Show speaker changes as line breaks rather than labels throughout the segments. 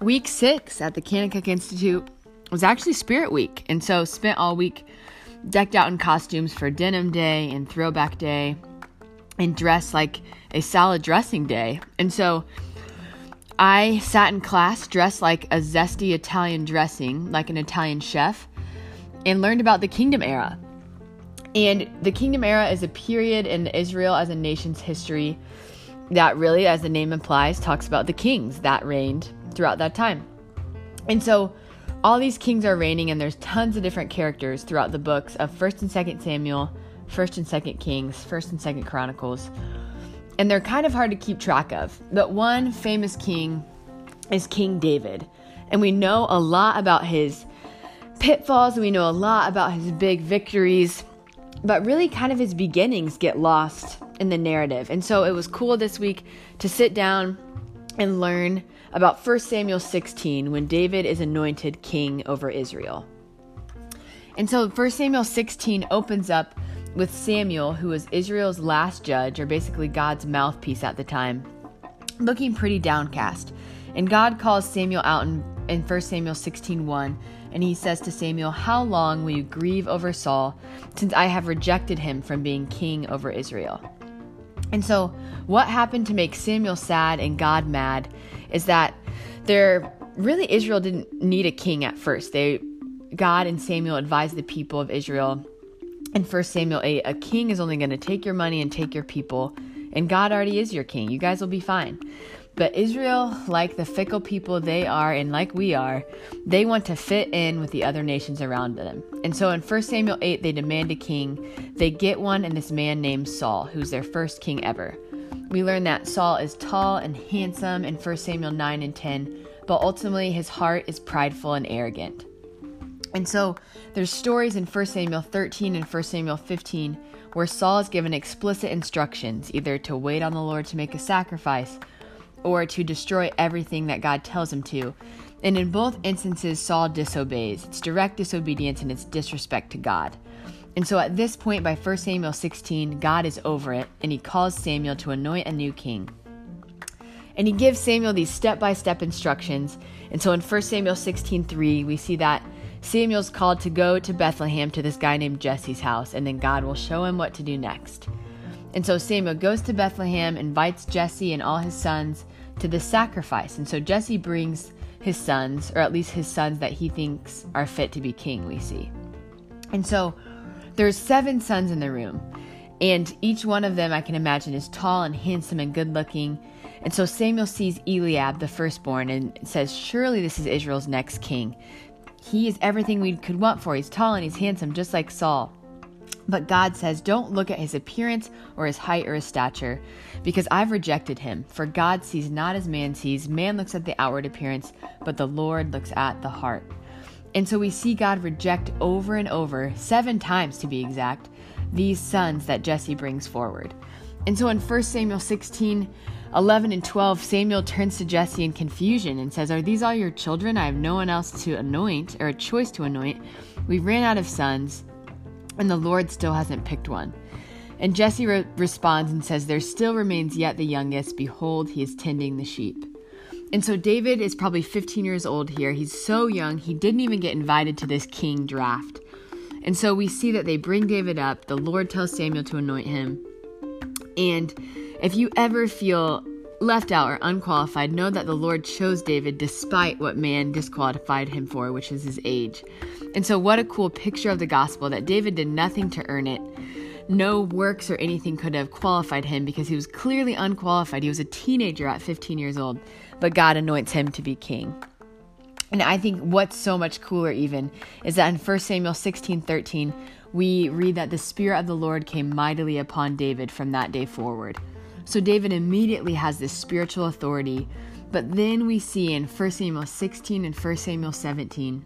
week six at the Kanakuk Institute was actually Spirit Week. And so spent all week decked out in costumes for denim day and throwback day and dressed like a salad dressing day. And so I sat in class dressed like a zesty Italian dressing, like an Italian chef, and learned about the kingdom era. And the kingdom era is a period in Israel as a nation's history that really, as the name implies, talks about the kings that reigned throughout that time. And so all these kings are reigning, and there's tons of different characters throughout the books of 1st and 2nd Samuel, 1st and 2nd Kings, 1st and 2nd Chronicles. And they're kind of hard to keep track of. But one famous king is King David. And we know a lot about his pitfalls, and we know a lot about his big victories, but really kind of his beginnings get lost in the narrative. And so it was cool this week to sit down and learn about 1 Samuel 16 when David is anointed king over Israel. And so 1 Samuel 16 opens up with Samuel, who was Israel's last judge, or basically God's mouthpiece at the time, looking pretty downcast. And God calls Samuel out in, in 1 Samuel 16 1, and he says to Samuel, How long will you grieve over Saul, since I have rejected him from being king over Israel? And so, what happened to make Samuel sad and God mad is that there really Israel didn't need a king at first. They God and Samuel advised the people of Israel in 1 Samuel 8 a king is only going to take your money and take your people, and God already is your king. You guys will be fine. But Israel, like the fickle people they are, and like we are, they want to fit in with the other nations around them. And so in 1 Samuel 8, they demand a king. They get one, and this man named Saul, who's their first king ever. We learn that Saul is tall and handsome in 1 Samuel 9 and 10, but ultimately his heart is prideful and arrogant. And so there's stories in 1 Samuel 13 and 1 Samuel 15 where Saul is given explicit instructions either to wait on the Lord to make a sacrifice or to destroy everything that God tells him to. And in both instances, Saul disobeys. It's direct disobedience and it's disrespect to God. And so at this point, by 1 Samuel 16, God is over it and he calls Samuel to anoint a new king. And he gives Samuel these step by step instructions. And so in 1 Samuel 16 3, we see that Samuel's called to go to Bethlehem to this guy named Jesse's house, and then God will show him what to do next. And so Samuel goes to Bethlehem, invites Jesse and all his sons to the sacrifice. And so Jesse brings his sons, or at least his sons that he thinks are fit to be king, we see. And so there's seven sons in the room, and each one of them I can imagine is tall and handsome and good looking. And so Samuel sees Eliab, the firstborn, and says, Surely this is Israel's next king. He is everything we could want for. He's tall and he's handsome, just like Saul. But God says, Don't look at his appearance or his height or his stature, because I've rejected him. For God sees not as man sees. Man looks at the outward appearance, but the Lord looks at the heart. And so we see God reject over and over, seven times to be exact, these sons that Jesse brings forward. And so in 1 Samuel 16, 11 and 12, Samuel turns to Jesse in confusion and says, Are these all your children? I have no one else to anoint, or a choice to anoint. We ran out of sons, and the Lord still hasn't picked one. And Jesse re- responds and says, There still remains yet the youngest. Behold, he is tending the sheep. And so David is probably 15 years old here. He's so young, he didn't even get invited to this king draft. And so we see that they bring David up. The Lord tells Samuel to anoint him. And if you ever feel left out or unqualified, know that the Lord chose David despite what man disqualified him for, which is his age. And so, what a cool picture of the gospel that David did nothing to earn it. No works or anything could have qualified him because he was clearly unqualified. He was a teenager at 15 years old, but God anoints him to be king. And I think what's so much cooler, even, is that in 1 Samuel 16 13, we read that the Spirit of the Lord came mightily upon David from that day forward. So David immediately has this spiritual authority. But then we see in 1 Samuel 16 and 1 Samuel 17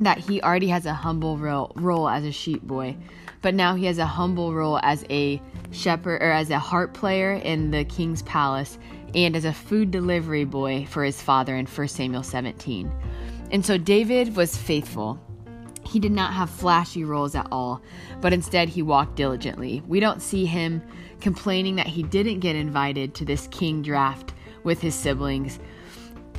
that he already has a humble role, role as a sheep boy, but now he has a humble role as a shepherd or as a harp player in the king's palace and as a food delivery boy for his father in 1 Samuel 17. And so David was faithful. He did not have flashy roles at all, but instead he walked diligently. We don't see him complaining that he didn't get invited to this king draft with his siblings.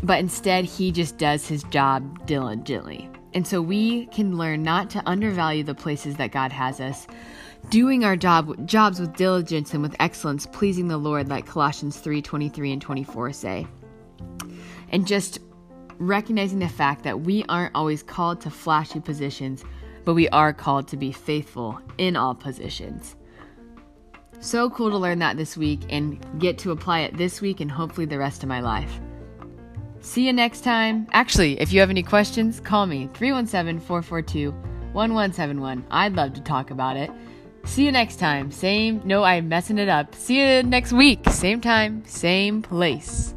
but instead he just does his job diligently. And so we can learn not to undervalue the places that God has us, doing our job jobs with diligence and with excellence, pleasing the Lord, like Colossians 3 23 and 24 say. And just recognizing the fact that we aren't always called to flashy positions, but we are called to be faithful in all positions. So cool to learn that this week and get to apply it this week and hopefully the rest of my life. See you next time. Actually, if you have any questions, call me 317 442 1171. I'd love to talk about it. See you next time. Same, no, I'm messing it up. See you next week. Same time, same place.